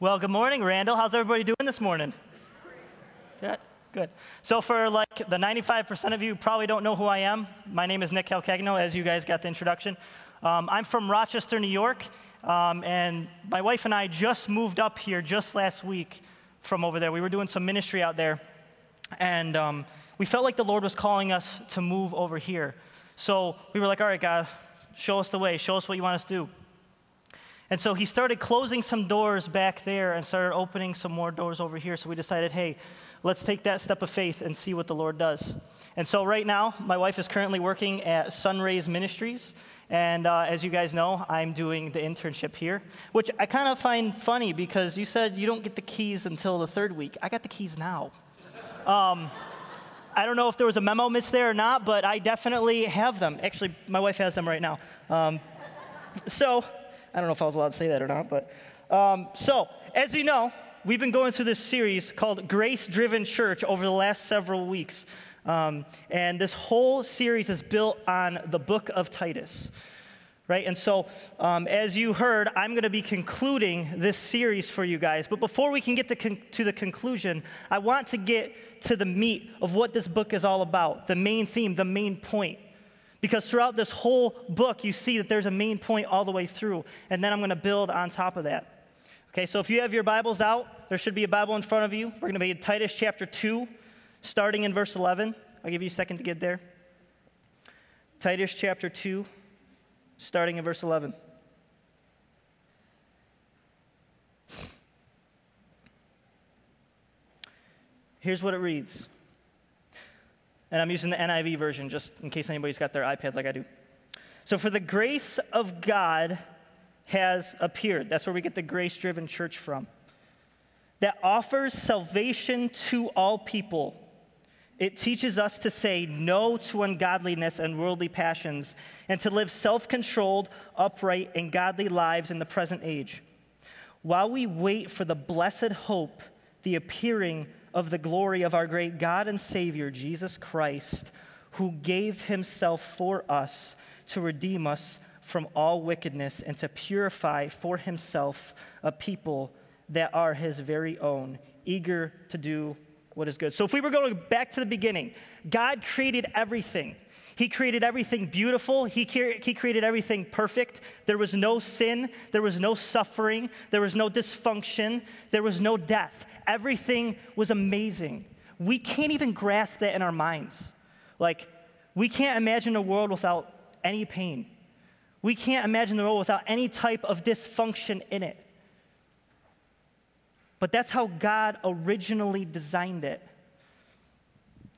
Well, good morning, Randall. How's everybody doing this morning? Good, good. So, for like the 95% of you probably don't know who I am, my name is Nick Calcagno, as you guys got the introduction. Um, I'm from Rochester, New York, um, and my wife and I just moved up here just last week from over there. We were doing some ministry out there, and um, we felt like the Lord was calling us to move over here. So, we were like, all right, God, show us the way, show us what you want us to do. And so he started closing some doors back there and started opening some more doors over here. So we decided, hey, let's take that step of faith and see what the Lord does. And so right now, my wife is currently working at Sunrays Ministries. And uh, as you guys know, I'm doing the internship here, which I kind of find funny because you said you don't get the keys until the third week. I got the keys now. Um, I don't know if there was a memo missed there or not, but I definitely have them. Actually, my wife has them right now. Um, so, I don't know if I was allowed to say that or not, but um, so as you know, we've been going through this series called Grace Driven Church over the last several weeks. Um, and this whole series is built on the book of Titus, right? And so, um, as you heard, I'm going to be concluding this series for you guys. But before we can get to, con- to the conclusion, I want to get to the meat of what this book is all about the main theme, the main point. Because throughout this whole book, you see that there's a main point all the way through. And then I'm going to build on top of that. Okay, so if you have your Bibles out, there should be a Bible in front of you. We're going to be in Titus chapter 2, starting in verse 11. I'll give you a second to get there. Titus chapter 2, starting in verse 11. Here's what it reads. And I'm using the NIV version just in case anybody's got their iPads like I do. So, for the grace of God has appeared. That's where we get the grace driven church from. That offers salvation to all people. It teaches us to say no to ungodliness and worldly passions and to live self controlled, upright, and godly lives in the present age. While we wait for the blessed hope, the appearing of the glory of our great God and Savior, Jesus Christ, who gave himself for us to redeem us from all wickedness and to purify for himself a people that are his very own, eager to do what is good. So, if we were going back to the beginning, God created everything. He created everything beautiful. He, he created everything perfect. There was no sin. There was no suffering. There was no dysfunction. There was no death. Everything was amazing. We can't even grasp that in our minds. Like, we can't imagine a world without any pain. We can't imagine the world without any type of dysfunction in it. But that's how God originally designed it.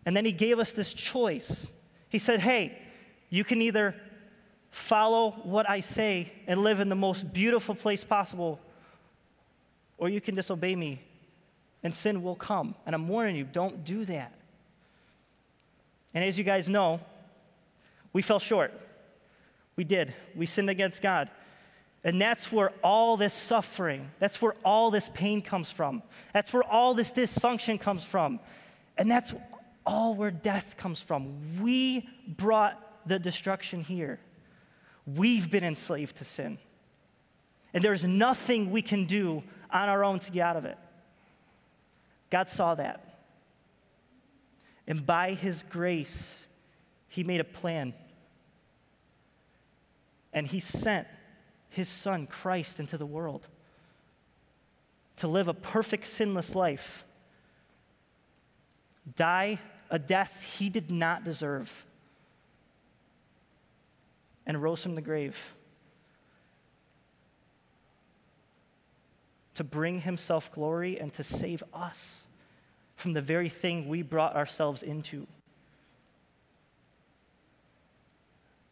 And then He gave us this choice. He said, hey, you can either follow what I say and live in the most beautiful place possible, or you can disobey me and sin will come. And I'm warning you, don't do that. And as you guys know, we fell short. We did. We sinned against God. And that's where all this suffering, that's where all this pain comes from. That's where all this dysfunction comes from. And that's all where death comes from. We brought the destruction here. We've been enslaved to sin. And there's nothing we can do on our own to get out of it. God saw that. And by His grace, He made a plan. And He sent His Son, Christ, into the world to live a perfect, sinless life, die a death he did not deserve, and rose from the grave to bring himself glory and to save us from the very thing we brought ourselves into.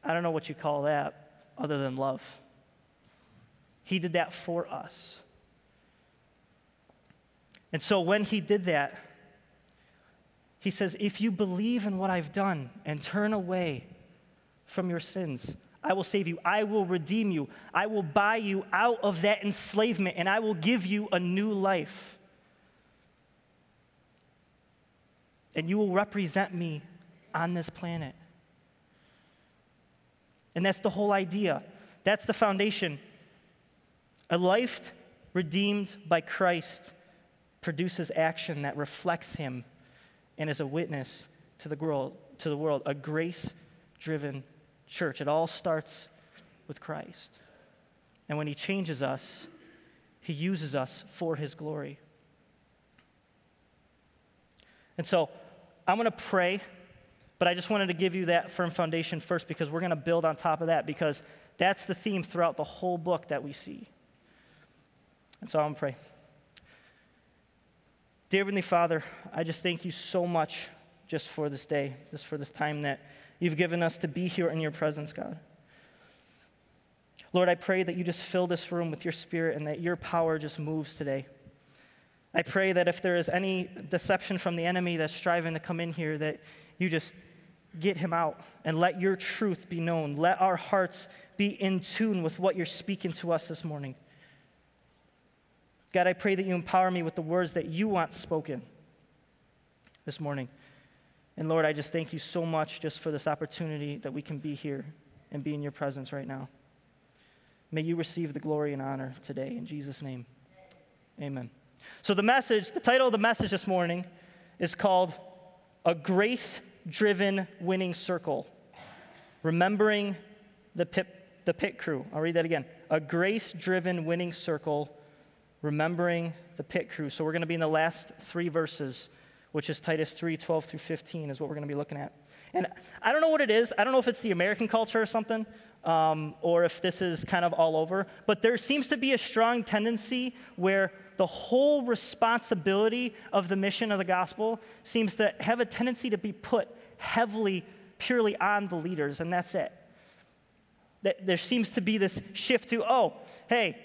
I don't know what you call that other than love. He did that for us. And so when he did that, he says, If you believe in what I've done and turn away from your sins, I will save you. I will redeem you. I will buy you out of that enslavement and I will give you a new life. And you will represent me on this planet. And that's the whole idea. That's the foundation. A life redeemed by Christ, produces action that reflects him and is a witness to the world, to the world a grace driven church. It all starts with Christ. And when he changes us, he uses us for his glory. And so I'm going to pray, but I just wanted to give you that firm foundation first because we're going to build on top of that because that's the theme throughout the whole book that we see. And so I'm going to pray. Dear Heavenly Father, I just thank you so much just for this day, just for this time that you've given us to be here in your presence, God. Lord, I pray that you just fill this room with your spirit and that your power just moves today. I pray that if there is any deception from the enemy that's striving to come in here, that you just get him out and let your truth be known. Let our hearts be in tune with what you're speaking to us this morning. God, I pray that you empower me with the words that you want spoken this morning. And Lord, I just thank you so much just for this opportunity that we can be here and be in your presence right now. May you receive the glory and honor today. In Jesus' name, amen. So, the message, the title of the message this morning is called A Grace Driven Winning Circle Remembering the pit, the pit crew. I'll read that again. A grace driven winning circle, remembering the pit crew. So, we're going to be in the last three verses, which is Titus 3 12 through 15, is what we're going to be looking at. And I don't know what it is. I don't know if it's the American culture or something, um, or if this is kind of all over, but there seems to be a strong tendency where the whole responsibility of the mission of the gospel seems to have a tendency to be put heavily, purely on the leaders, and that's it. That there seems to be this shift to, oh, hey,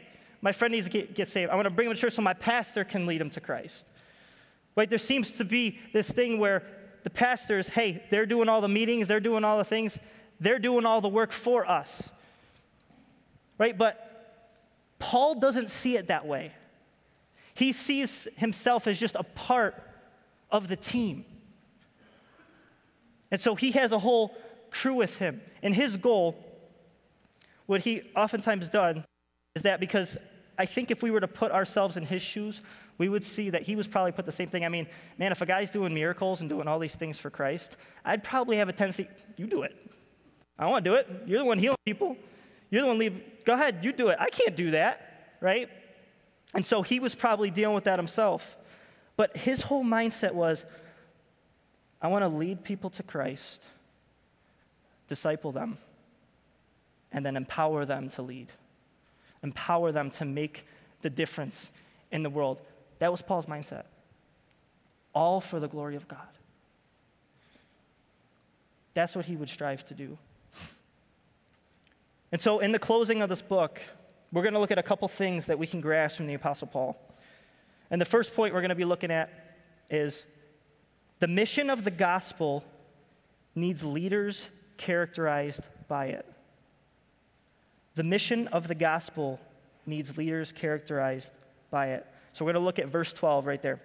my friend needs to get, get saved. I want to bring him to church so my pastor can lead him to Christ. Right? There seems to be this thing where the pastors, hey, they're doing all the meetings, they're doing all the things, they're doing all the work for us. Right? But Paul doesn't see it that way. He sees himself as just a part of the team. And so he has a whole crew with him. And his goal, what he oftentimes done, is that because I think if we were to put ourselves in his shoes, we would see that he was probably put the same thing. I mean, man, if a guy's doing miracles and doing all these things for Christ, I'd probably have a tendency, you do it. I want to do it. You're the one healing people. You're the one leave. Go ahead, you do it. I can't do that, right? And so he was probably dealing with that himself. But his whole mindset was I want to lead people to Christ, disciple them, and then empower them to lead, empower them to make the difference in the world. That was Paul's mindset. All for the glory of God. That's what he would strive to do. And so, in the closing of this book, we're going to look at a couple things that we can grasp from the Apostle Paul. And the first point we're going to be looking at is the mission of the gospel needs leaders characterized by it. The mission of the gospel needs leaders characterized by it. So we're going to look at verse 12 right there.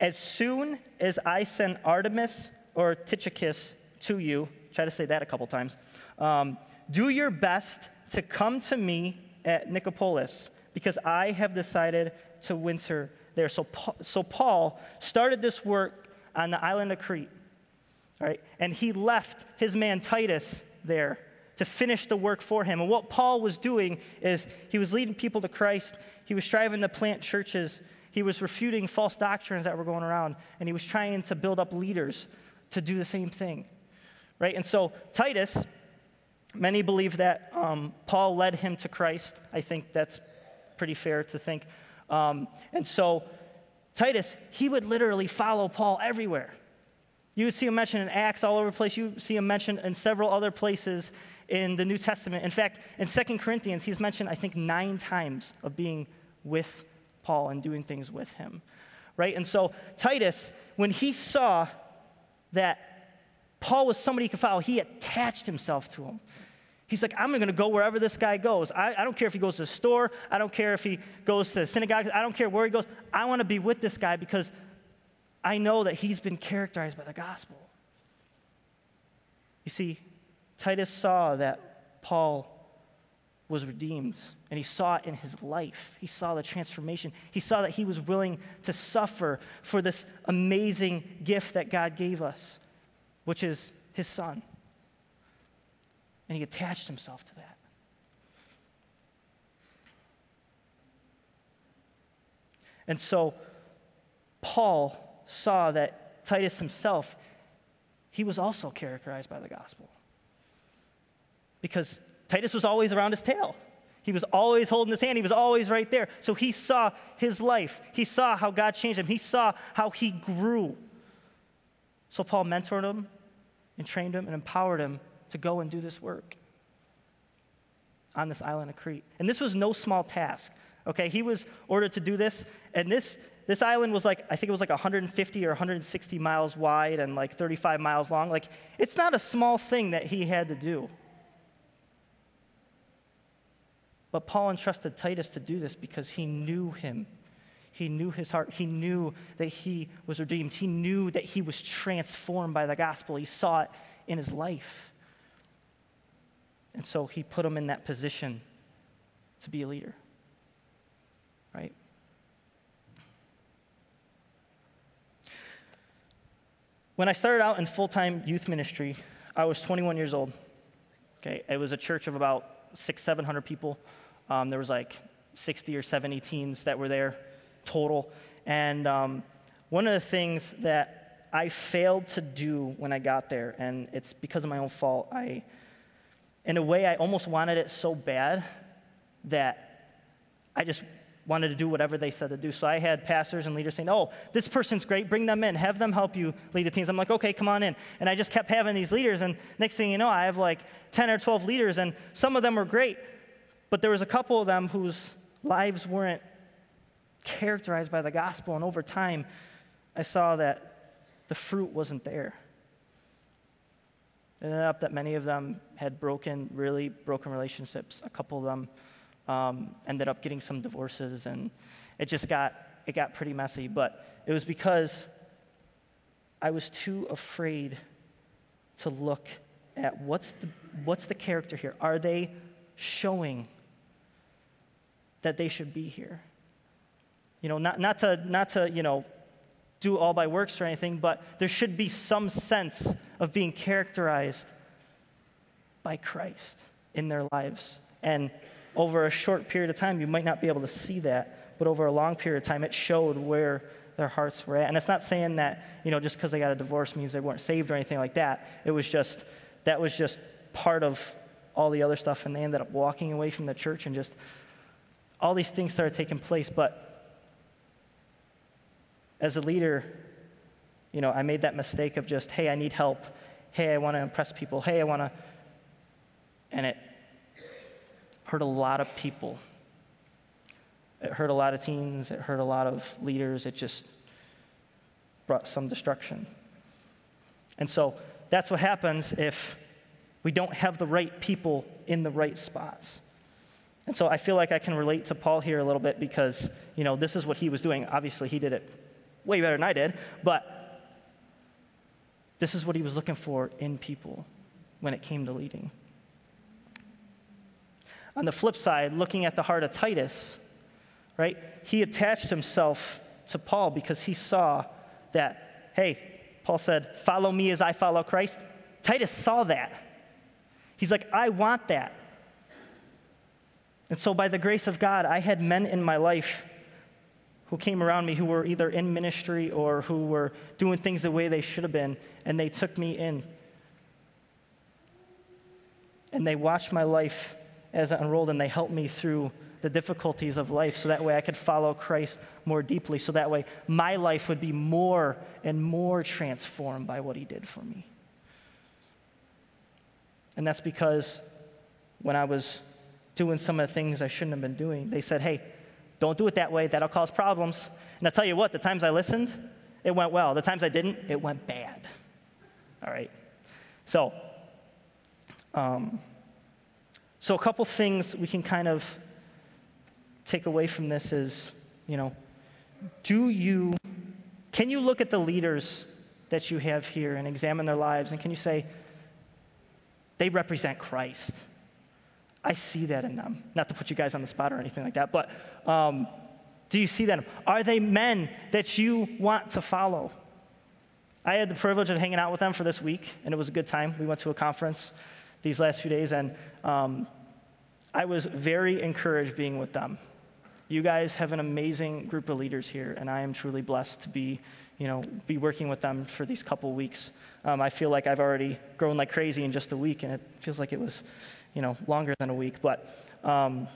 As soon as I send Artemas or Tychicus to you, try to say that a couple times, um, do your best to come to me at Nicopolis because I have decided to winter there. So, so Paul started this work on the island of Crete, right? And he left his man Titus there to finish the work for him. And what Paul was doing is he was leading people to Christ. He was striving to plant churches. He was refuting false doctrines that were going around, and he was trying to build up leaders to do the same thing, right? And so Titus Many believe that um, Paul led him to Christ. I think that's pretty fair to think. Um, and so, Titus, he would literally follow Paul everywhere. You would see him mentioned in Acts all over the place. You see him mentioned in several other places in the New Testament. In fact, in Second Corinthians, he's mentioned, I think, nine times of being with Paul and doing things with him. Right? And so, Titus, when he saw that Paul was somebody he could follow, he attached himself to him. He's like, I'm going to go wherever this guy goes. I, I, don't care if he goes to the store. I don't care if he goes to the synagogue. I don't care where he goes. I want to be with this guy because I know that he's been characterized by the gospel. You see, Titus saw that Paul was redeemed. And he saw it in his life. He saw the transformation. He saw that he was willing to suffer for this amazing gift that God gave us, which is his son. And he attached himself to that. And so Paul saw that Titus himself, he was also characterized by the gospel. Because Titus was always around his tail. He was always holding his hand. He was always right there. So he saw his life. He saw how God changed him. He saw how he grew. So Paul mentored him and trained him and empowered him to go and do this work on this island of Crete. And this was no small task. Okay, he was ordered to do this, and this this island was like I think it was like 150 or 160 miles wide and like 35 miles long. Like it's not a small thing that he had to do. But Paul entrusted Titus to do this because he knew him. He knew his heart. He knew that he was redeemed. He knew that he was transformed by the gospel. He saw it in his life. And so he put him in that position to be a leader. Right? When I started out in full time youth ministry, I was 21 years old. Okay, it was a church of about six, 700 people. Um, there was like 60 or 70 teens that were there total. And um, one of the things that I failed to do when I got there, and it's because of my own fault, I, in a way, I almost wanted it so bad that I just wanted to do whatever they said to do. So I had pastors and leaders saying, Oh, this person's great, bring them in, have them help you lead the teams. I'm like, Okay, come on in. And I just kept having these leaders, and next thing you know, I have like 10 or 12 leaders, and some of them were great, but there was a couple of them whose lives weren't characterized by the gospel. And over time, I saw that the fruit wasn't there. It ended up that many of them had broken, really broken relationships. A couple of them um, ended up getting some divorces, and it just got it got pretty messy. But it was because I was too afraid to look at what's the what's the character here. Are they showing that they should be here. You know, not, not, to, not to, you know, do all by works or anything, but there should be some sense of being characterized by Christ in their lives. And over a short period of time, you might not be able to see that, but over a long period of time, it showed where their hearts were at. And it's not saying that, you know, just because they got a divorce means they weren't saved or anything like that. It was just, that was just part of all the other stuff, and they ended up walking away from the church and just all these things started taking place. But as a leader, you know, I made that mistake of just, hey, I need help. Hey, I want to impress people. Hey, I want to. And it hurt a lot of people. It hurt a lot of teens. It hurt a lot of leaders. It just brought some destruction. And so that's what happens if we don't have the right people in the right spots. And so I feel like I can relate to Paul here a little bit because, you know, this is what he was doing. Obviously, he did it way better than I did, but this is what he was looking for in people when it came to leading. On the flip side, looking at the heart of Titus, right, he attached himself to Paul because he saw that, hey, Paul said, follow me as I follow Christ. Titus saw that. He's like, I want that. And so, by the grace of God, I had men in my life who came around me who were either in ministry or who were doing things the way they should have been, and they took me in. And they watched my life as I enrolled and they helped me through the difficulties of life so that way I could follow Christ more deeply, so that way my life would be more and more transformed by what he did for me. And that's because when I was doing some of the things I shouldn't have been doing. They said, hey, don't do it that way, that'll cause problems. And I'll tell you what, the times I listened, it went well. The times I didn't, it went bad. All right? So, um, so a couple things we can kind of take away from this is, you know, do you, can you look at the leaders that you have here and examine their lives and can you say, they represent Christ? I see that in them. Not to put you guys on the spot or anything like that, but um, do you see that? Are they men that you want to follow? I had the privilege of hanging out with them for this week, and it was a good time. We went to a conference these last few days, and um, I was very encouraged being with them. You guys have an amazing group of leaders here, and I am truly blessed to be, you know, be working with them for these couple weeks. Um, I feel like I've already grown like crazy in just a week, and it feels like it was, you know, longer than a week. But, um,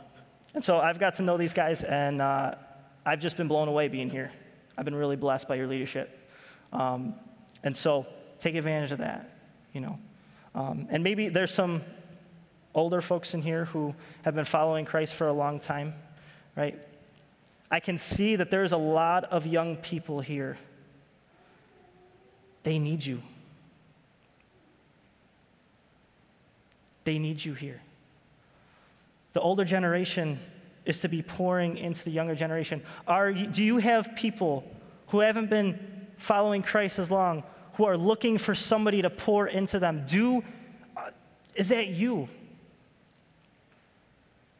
and so I've got to know these guys, and uh, I've just been blown away being here. I've been really blessed by your leadership. Um, and so take advantage of that, you know. Um, and maybe there's some older folks in here who have been following Christ for a long time, right? I can see that there's a lot of young people here. They need you. They need you here. The older generation is to be pouring into the younger generation. Are, do you have people who haven't been following Christ as long who are looking for somebody to pour into them? Do, uh, is that you?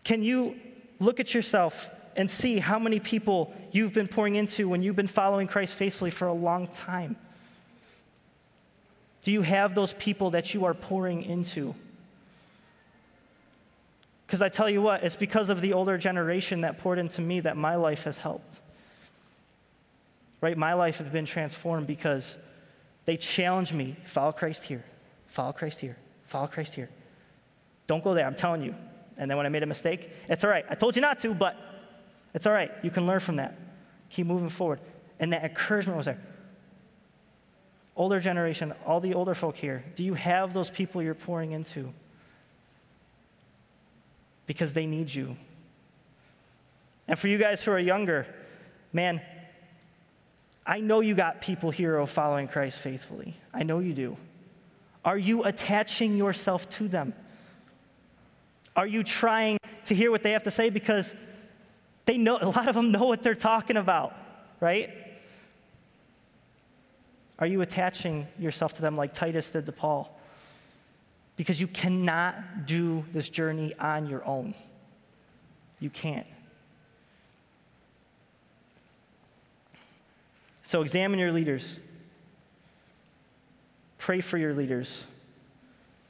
Can you look at yourself and see how many people you've been pouring into when you've been following Christ faithfully for a long time? Do you have those people that you are pouring into? Because I tell you what, it's because of the older generation that poured into me that my life has helped. Right? My life has been transformed because they challenge me follow Christ here, follow Christ here, follow Christ here. Don't go there, I'm telling you. And then when I made a mistake, it's all right. I told you not to, but it's all right. You can learn from that. Keep moving forward. And that encouragement was there. Older generation, all the older folk here, do you have those people you're pouring into? Because they need you. And for you guys who are younger, man, I know you got people here who following Christ faithfully. I know you do. Are you attaching yourself to them? Are you trying to hear what they have to say because they know a lot of them know what they're talking about, right? Are you attaching yourself to them like Titus did to Paul? Because you cannot do this journey on your own. You can't. So examine your leaders. Pray for your leaders.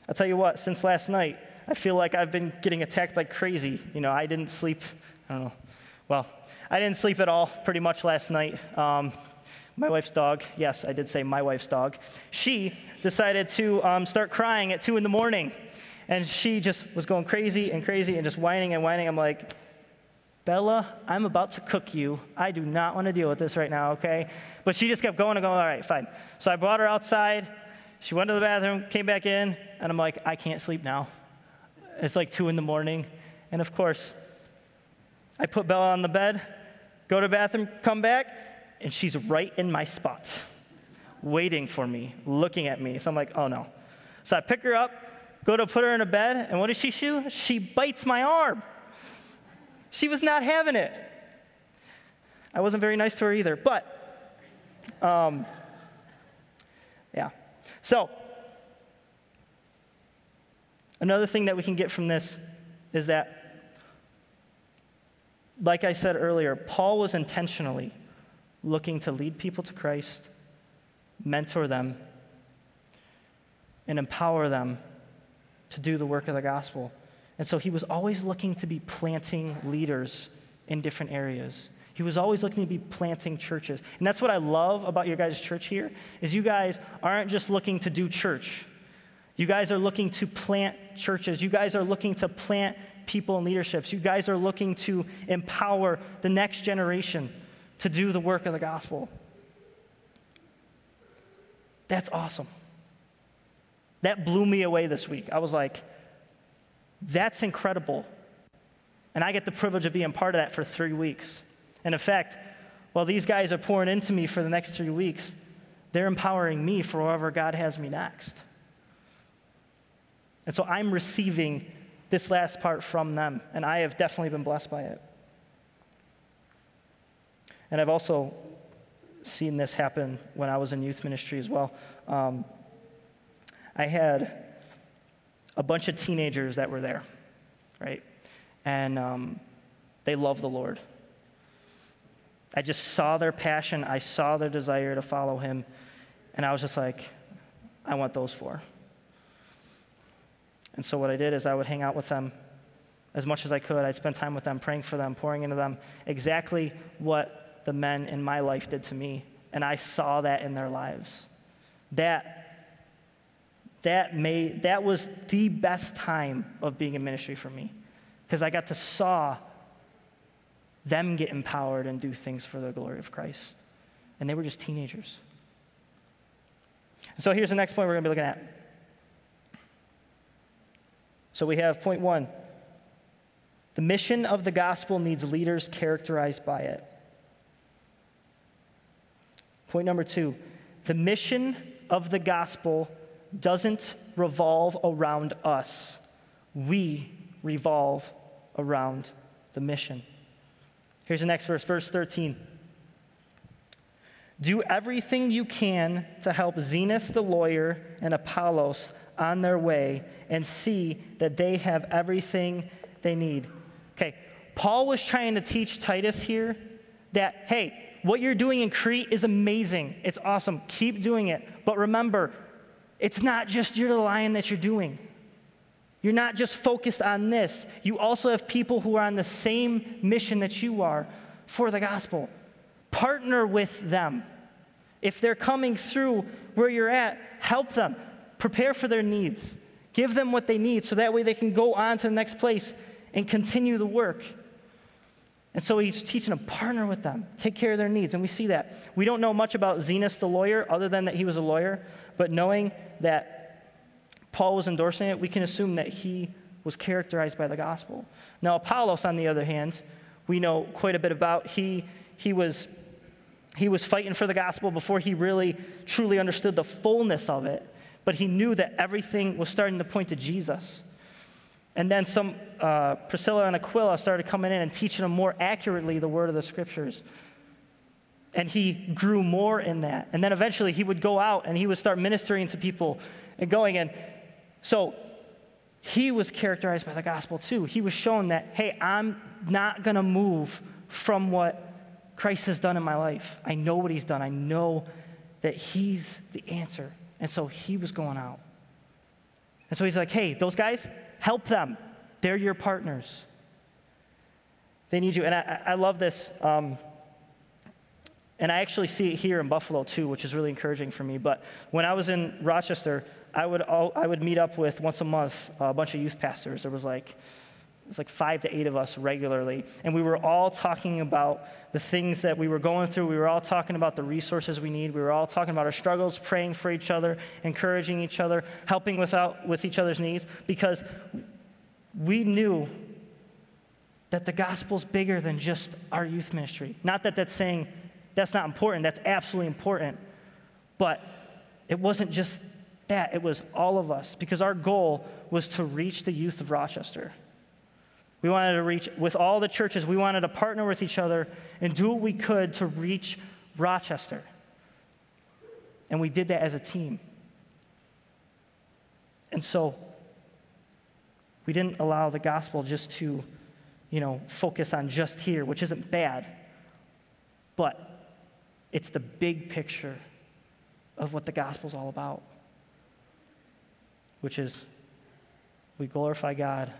I'll tell you what, since last night, I feel like I've been getting attacked like crazy. You know, I didn't sleep, I don't know, well, I didn't sleep at all pretty much last night. Um, my wife's dog, yes, I did say my wife's dog, she decided to um, start crying at 2 in the morning. And she just was going crazy and crazy and just whining and whining. I'm like, Bella, I'm about to cook you. I do not want to deal with this right now, okay? But she just kept going and going, all right, fine. So I brought her outside. She went to the bathroom, came back in, and I'm like, I can't sleep now. It's like two in the morning. And of course, I put Bella on the bed, go to the bathroom, come back, and she's right in my spot, waiting for me, looking at me. So I'm like, oh no. So I pick her up, go to put her in a bed, and what does she do? She bites my arm. She was not having it. I wasn't very nice to her either, but um, yeah. So Another thing that we can get from this is that, like I said earlier, Paul was intentionally looking to lead people to Christ, mentor them, and empower them to do the work of the gospel. And so he was always looking to be planting leaders in different areas. He was always looking to be planting churches. And that's what I love about your guys' church here is you guys aren't just looking to do church. You guys are looking to plant churches. You guys are looking to plant people in leaderships. You guys are looking to empower the next generation to do the work of the gospel. That's awesome. That blew me away this week. I was like, that's incredible. And I get the privilege of being part of that for three weeks. And in fact, while these guys are pouring into me for the next three weeks, they're empowering me for wherever God has me next. And so I'm receiving this last part from them, and I have definitely been blessed by it. And I've also seen this happen when I was in youth ministry as well. Um, I had a bunch of teenagers that were there, right? And um, they love the Lord. I just saw their passion, I saw their desire to follow Him, and I was just like, I want those four. And so what I did is I would hang out with them as much as I could. I'd spend time with them, praying for them, pouring into them exactly what the men in my life did to me. And I saw that in their lives. That that made that was the best time of being in ministry for me because I got to saw them get empowered and do things for the glory of Christ. And they were just teenagers. So here's the next point we're going to be looking at. So we have point one the mission of the gospel needs leaders characterized by it. Point number two the mission of the gospel doesn't revolve around us, we revolve around the mission. Here's the next verse, verse 13. Do everything you can to help Zenas the lawyer and Apollos on their way and see that they have everything they need. Okay, Paul was trying to teach Titus here that, hey, what you're doing in Crete is amazing. It's awesome. Keep doing it. But remember, it's not just you're the lion that you're doing. You're not just focused on this. You also have people who are on the same mission that you are for the gospel. Partner with them. If they're coming through where you're at, help them. Prepare for their needs. Give them what they need so that way they can go on to the next place and continue the work. And so he's teaching them, partner with them, take care of their needs. And we see that. We don't know much about Zenas the lawyer, other than that he was a lawyer, but knowing that Paul was endorsing it, we can assume that he was characterized by the gospel. Now, Apollos, on the other hand, we know quite a bit about. He, he, was, he was fighting for the gospel before he really truly understood the fullness of it, but he knew that everything was starting to point to Jesus. And then some, uh, Priscilla and Aquila started coming in and teaching him more accurately the word of the scriptures. And he grew more in that. And then eventually he would go out and he would start ministering to people and going. And so he was characterized by the gospel too. He was shown that, hey, I'm not going to move from what Christ has done in my life. I know what he's done, I know that he's the answer. And so he was going out. And so he's like, hey, those guys, help them. They're your partners. They need you. And I, I love this. Um, and I actually see it here in Buffalo too, which is really encouraging for me. But when I was in Rochester, I would, all, I would meet up with once a month a bunch of youth pastors. There was like, it was like five to eight of us regularly. And we were all talking about the things that we were going through. We were all talking about the resources we need. We were all talking about our struggles, praying for each other, encouraging each other, helping without, with each other's needs, because we knew that the gospel's bigger than just our youth ministry. Not that that's saying that's not important, that's absolutely important. But it wasn't just that, it was all of us, because our goal was to reach the youth of Rochester. We wanted to reach, with all the churches, we wanted to partner with each other and do what we could to reach Rochester. And we did that as a team. And so, we didn't allow the gospel just to, you know, focus on just here, which isn't bad. But it's the big picture of what the gospel's all about, which is we glorify God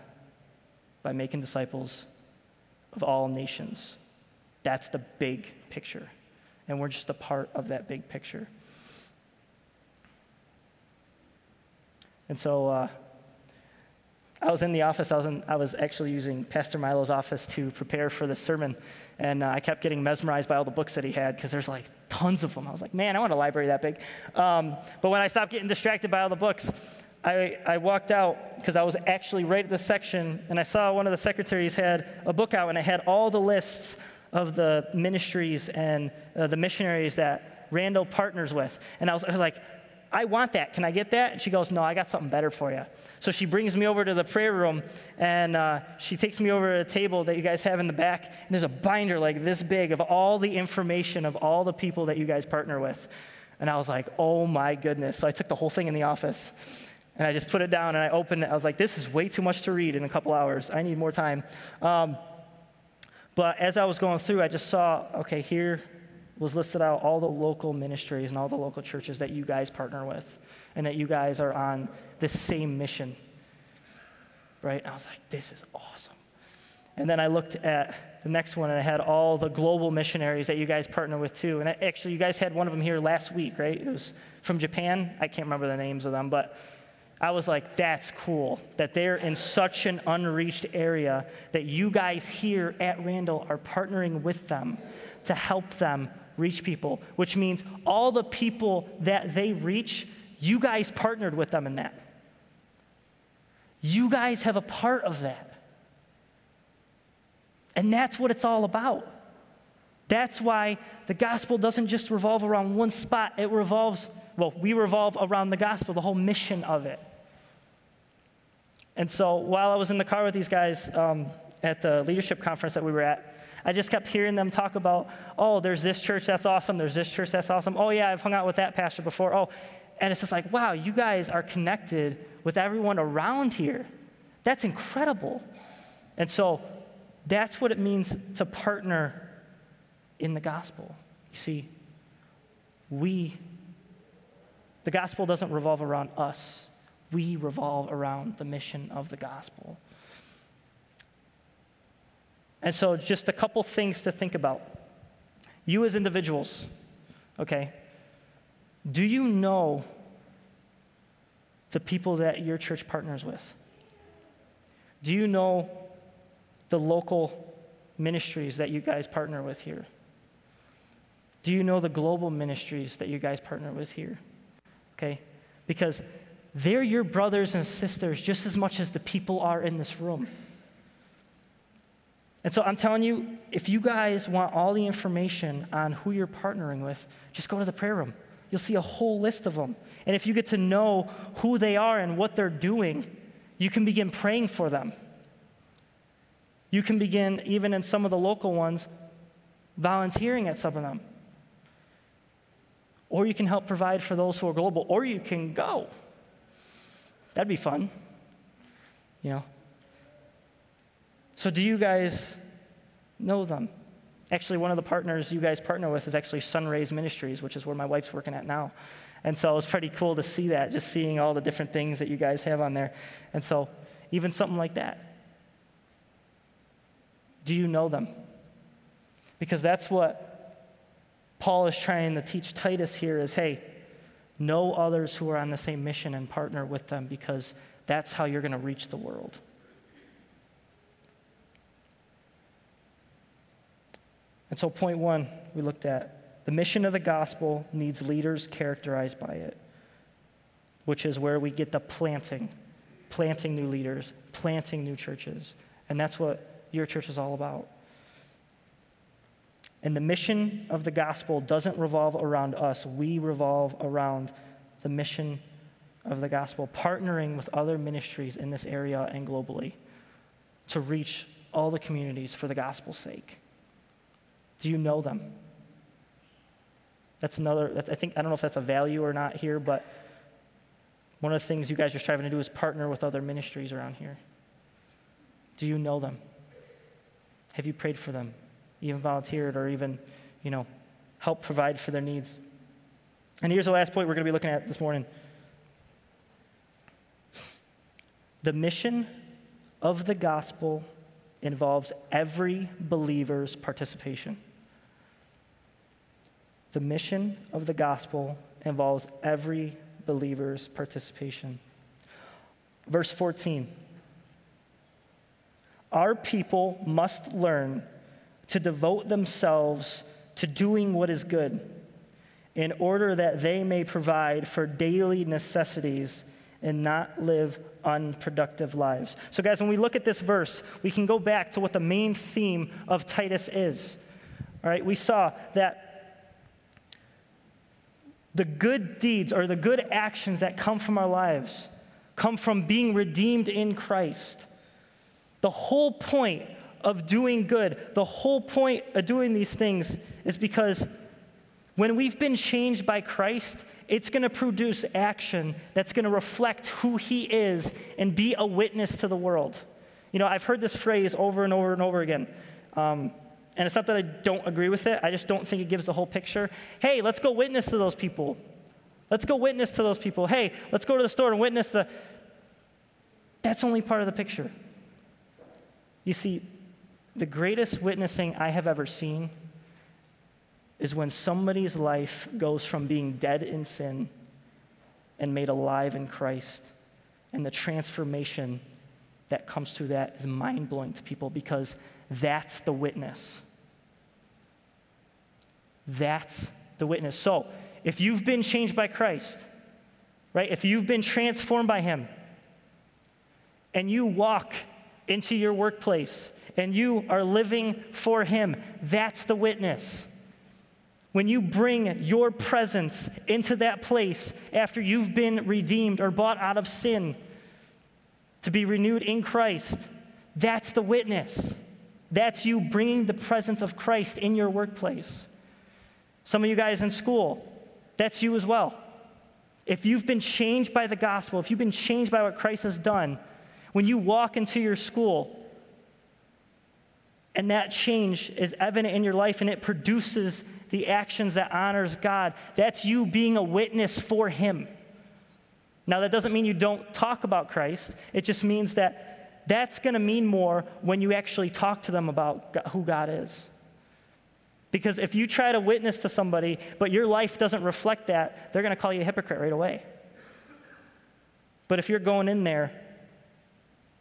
by making disciples of all nations. That's the big picture. And we're just a part of that big picture. And so uh, I was in the office, I was, in, I was actually using Pastor Milo's office to prepare for the sermon. And uh, I kept getting mesmerized by all the books that he had because there's like tons of them. I was like, man, I want a library that big. Um, but when I stopped getting distracted by all the books, I, I walked out because I was actually right at the section and I saw one of the secretaries had a book out and it had all the lists of the ministries and uh, the missionaries that Randall partners with. And I was, I was like, I want that. Can I get that? And she goes, No, I got something better for you. So she brings me over to the prayer room and uh, she takes me over to a table that you guys have in the back. And there's a binder like this big of all the information of all the people that you guys partner with. And I was like, Oh my goodness. So I took the whole thing in the office And I just put it down and I opened it. I was like, this is way too much to read in a couple hours. I need more time. Um, but as I was going through, I just saw okay, here was listed out all the local ministries and all the local churches that you guys partner with and that you guys are on this same mission. Right? And I was like, this is awesome. And then I looked at the next one and I had all the global missionaries that you guys partner with too. And actually, you guys had one of them here last week, right? It was from Japan. I can't remember the names of them, but I was like, that's cool that they're in such an unreached area that you guys here at Randall are partnering with them to help them reach people, which means all the people that they reach, you guys partnered with them in that. You guys have a part of that. And that's what it's all about. That's why the gospel doesn't just revolve around one spot, it revolves, well, we revolve around the gospel, the whole mission of it. And so while I was in the car with these guys um, at the leadership conference that we were at, I just kept hearing them talk about, oh, there's this church that's awesome, there's this church that's awesome. Oh, yeah, I've hung out with that pastor before. Oh, and it's just like, wow, you guys are connected with everyone around here. That's incredible. And so that's what it means to partner in the gospel. You see, we, the gospel doesn't revolve around us, we revolve around the mission of the gospel. And so, just a couple things to think about. You, as individuals, okay, do you know the people that your church partners with? Do you know the local ministries that you guys partner with here? Do you know the global ministries that you guys partner with here? Okay? Because they're your brothers and sisters just as much as the people are in this room. And so I'm telling you, if you guys want all the information on who you're partnering with, just go to the prayer room. You'll see a whole list of them. And if you get to know who they are and what they're doing, you can begin praying for them. You can begin, even in some of the local ones, volunteering at some of them. Or you can help provide for those who are global, or you can go. That'd be fun. You know? So, do you guys know them? Actually, one of the partners you guys partner with is actually Sunrays Ministries, which is where my wife's working at now. And so it was pretty cool to see that, just seeing all the different things that you guys have on there. And so, even something like that. Do you know them? Because that's what Paul is trying to teach Titus here is hey, know others who are on the same mission and partner with them because that's how you're going to reach the world. And so, point one, we looked at the mission of the gospel needs leaders characterized by it, which is where we get the planting, planting new leaders, planting new churches. And that's what your church is all about. And the mission of the gospel doesn't revolve around us, we revolve around the mission of the gospel, partnering with other ministries in this area and globally to reach all the communities for the gospel's sake. Do you know them? That's another, that's, I think, I don't know if that's a value or not here, but one of the things you guys are striving to do is partner with other ministries around here. Do you know them? Have you prayed for them? Even volunteered or even, you know, help provide for their needs? And here's the last point we're going to be looking at this morning. The mission of the gospel involves every believer's participation. The mission of the gospel involves every believer's participation. Verse 14 our people must learn to devote themselves to doing what is good in order that they may provide for daily necessities and not live unproductive lives. So, guys, when we look at this verse, we can go back to what the main theme of Titus is. All right, we saw that the good deeds or the good actions that come from our lives come from being redeemed in Christ. The whole point of doing good, the whole point of doing these things is because when we've been changed by Christ it's going to produce action that's going to reflect who he is and be a witness to the world. You know, I've heard this phrase over and over and over again. Um, and it's not that I don't agree with it, I just don't think it gives the whole picture. Hey, let's go witness to those people. Let's go witness to those people. Hey, let's go to the store and witness the. That's only part of the picture. You see, the greatest witnessing I have ever seen is when somebody's life goes from being dead in sin and made alive in Christ. And the transformation that comes through that is mind blowing to people because that's the witness. That's the witness. So, if you've been changed by Christ, right, if you've been transformed by Him, and you walk into your workplace and you are living for Him, that's the witness. When you bring your presence into that place after you've been redeemed or bought out of sin to be renewed in Christ, that's the witness. That's you bringing the presence of Christ in your workplace. Some of you guys in school, that's you as well. If you've been changed by the gospel, if you've been changed by what Christ has done, when you walk into your school and that change is evident in your life and it produces the actions that honors God, that's you being a witness for him. Now that doesn't mean you don't talk about Christ. It just means that that's going to mean more when you actually talk to them about who God is. Because if you try to witness to somebody, but your life doesn't reflect that, they're going to call you a hypocrite right away. But if you're going in there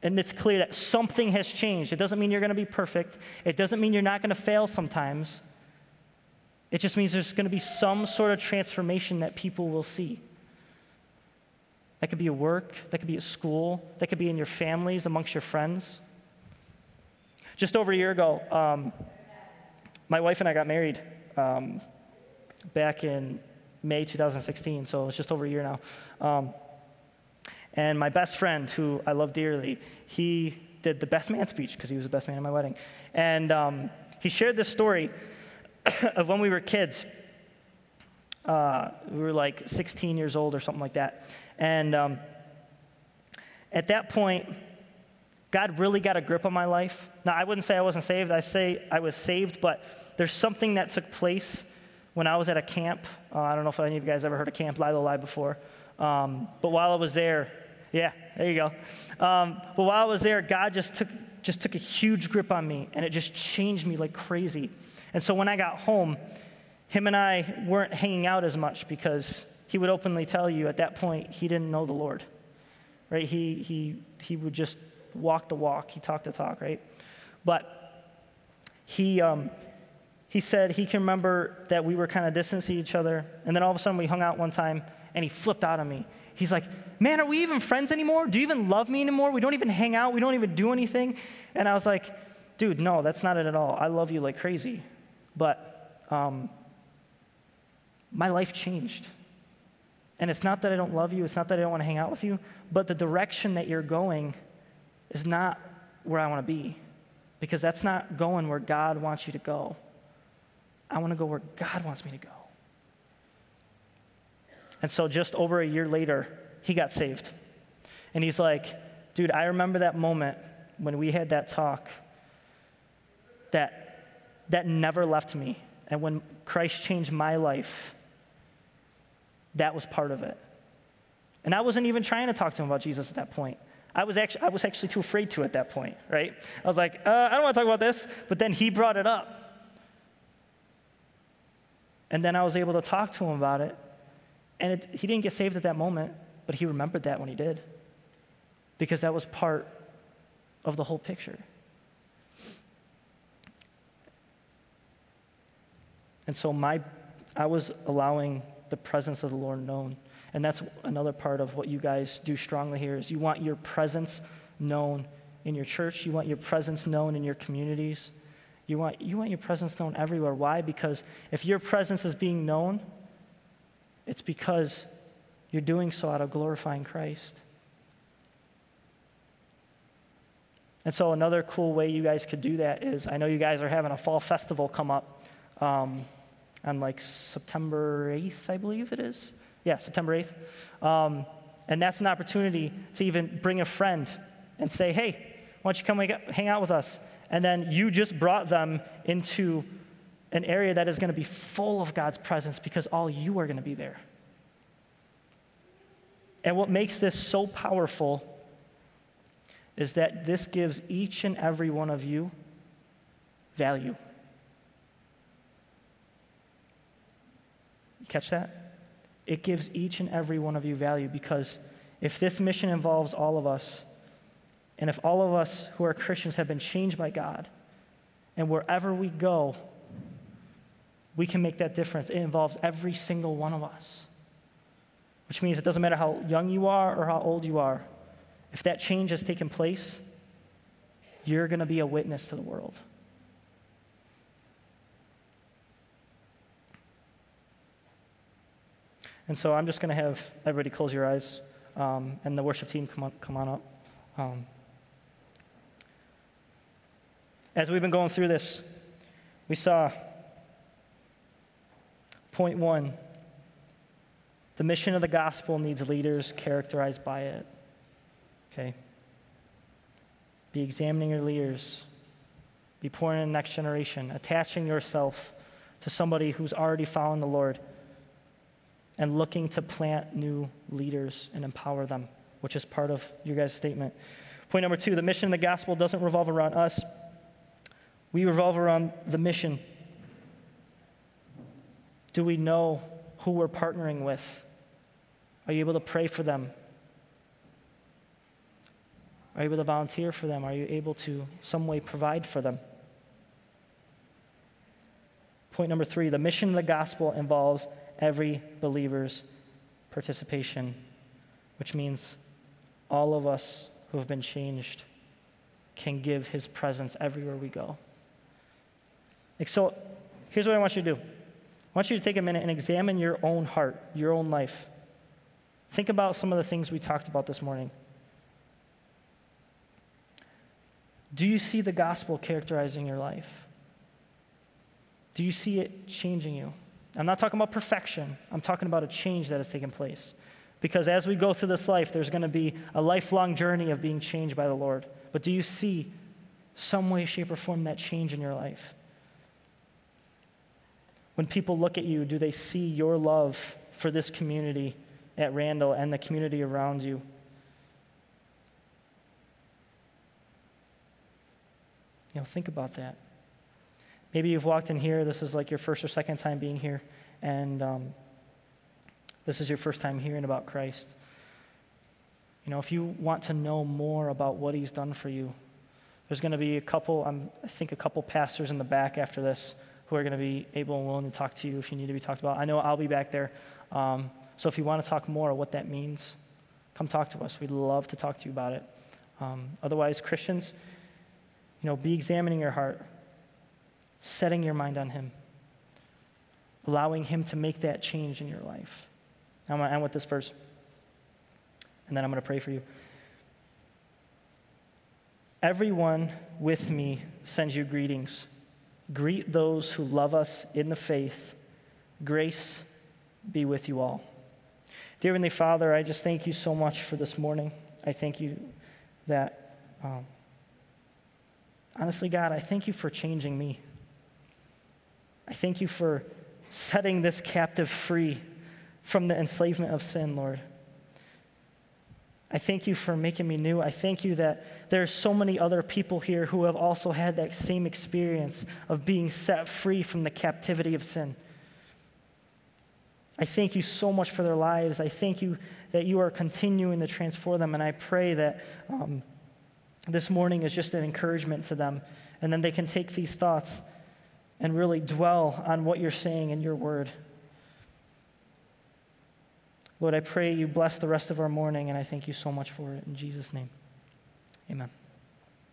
and it's clear that something has changed, it doesn't mean you're going to be perfect, it doesn't mean you're not going to fail sometimes. It just means there's going to be some sort of transformation that people will see. That could be at work, that could be at school, that could be in your families, amongst your friends. Just over a year ago, um, my wife and I got married um, back in May 2016, so it's just over a year now. Um, and my best friend, who I love dearly, he did the best man speech because he was the best man at my wedding. And um, he shared this story of when we were kids. Uh, we were like 16 years old or something like that. And um, at that point, God really got a grip on my life. Now, I wouldn't say I wasn't saved. I say I was saved, but there's something that took place when I was at a camp. Uh, I don't know if any of you guys ever heard of Camp Lilo Live before. Um, but while I was there, yeah, there you go. Um, but while I was there, God just took, just took a huge grip on me, and it just changed me like crazy. And so when I got home, him and I weren't hanging out as much because he would openly tell you at that point he didn't know the Lord. Right? He, he, he would just walk the walk, he talked the talk, right? But he, um, he said he can remember that we were kind of distancing each other. And then all of a sudden we hung out one time and he flipped out on me. He's like, Man, are we even friends anymore? Do you even love me anymore? We don't even hang out. We don't even do anything. And I was like, Dude, no, that's not it at all. I love you like crazy. But um, my life changed. And it's not that I don't love you, it's not that I don't want to hang out with you, but the direction that you're going is not where I want to be because that's not going where God wants you to go. I want to go where God wants me to go. And so just over a year later, he got saved. And he's like, dude, I remember that moment when we had that talk that that never left me. And when Christ changed my life, that was part of it. And I wasn't even trying to talk to him about Jesus at that point. I was actually, I was actually too afraid to at that point, right? I was like, uh, I don't want to talk about this. But then he brought it up. And then I was able to talk to him about it. And it, he didn't get saved at that moment, but he remembered that when he did. Because that was part of the whole picture. And so my, I was allowing the presence of the Lord known. And that's another part of what you guys do strongly here is you want your presence known in your church, you want your presence known in your communities. You want, you want your presence known everywhere. Why? Because if your presence is being known, it's because you're doing so out of glorifying Christ. And so, another cool way you guys could do that is I know you guys are having a fall festival come up um, on like September 8th, I believe it is. Yeah, September 8th. Um, and that's an opportunity to even bring a friend and say, hey, why don't you come hang out with us? And then you just brought them into an area that is going to be full of God's presence because all you are going to be there. And what makes this so powerful is that this gives each and every one of you value. You catch that? It gives each and every one of you value because if this mission involves all of us, and if all of us who are Christians have been changed by God, and wherever we go, we can make that difference. It involves every single one of us, which means it doesn't matter how young you are or how old you are. If that change has taken place, you're going to be a witness to the world. And so I'm just going to have everybody close your eyes um, and the worship team come on, come on up. Um, as we've been going through this, we saw point one the mission of the gospel needs leaders characterized by it. Okay? Be examining your leaders. Be pouring in the next generation, attaching yourself to somebody who's already following the Lord, and looking to plant new leaders and empower them, which is part of your guys' statement. Point number two the mission of the gospel doesn't revolve around us, we revolve around the mission. Do we know who we're partnering with? Are you able to pray for them? Are you able to volunteer for them? Are you able to some way provide for them? Point number three the mission of the gospel involves every believer's participation, which means all of us who have been changed can give his presence everywhere we go. Like, so here's what I want you to do I want you to take a minute and examine your own heart, your own life. Think about some of the things we talked about this morning. Do you see the gospel characterizing your life? Do you see it changing you? I'm not talking about perfection, I'm talking about a change that has taken place. Because as we go through this life, there's going to be a lifelong journey of being changed by the Lord. But do you see some way, shape, or form that change in your life? When people look at you, do they see your love for this community at Randall and the community around you? You know, think about that. Maybe you've walked in here, this is like your first or second time being here, and um, this is your first time hearing about Christ. You know, if you want to know more about what he's done for you, there's going to be a couple, um, I think a couple pastors in the back after this who are going to be able and willing to talk to you if you need to be talked about. I know I'll be back there. Um, so if you want to talk more of what that means, come talk to us. We'd love to talk to you about it. Um, otherwise, Christians, you know, be examining your heart, setting your mind on Him, allowing Him to make that change in your life. I'm going to end with this verse, and then I'm going to pray for you. Everyone with me sends you greetings. Greet those who love us in the faith. Grace be with you all. Dear Heavenly Father, I just thank you so much for this morning. I thank you that. Um, Honestly, God, I thank you for changing me. I thank you for setting this captive free from the enslavement of sin, Lord. I thank you for making me new. I thank you that there are so many other people here who have also had that same experience of being set free from the captivity of sin. I thank you so much for their lives. I thank you that you are continuing to transform them. And I pray that um, this morning is just an encouragement to them. And then they can take these thoughts and really dwell on what you're saying in your word. Lord, I pray you bless the rest of our morning, and I thank you so much for it. In Jesus' name, amen.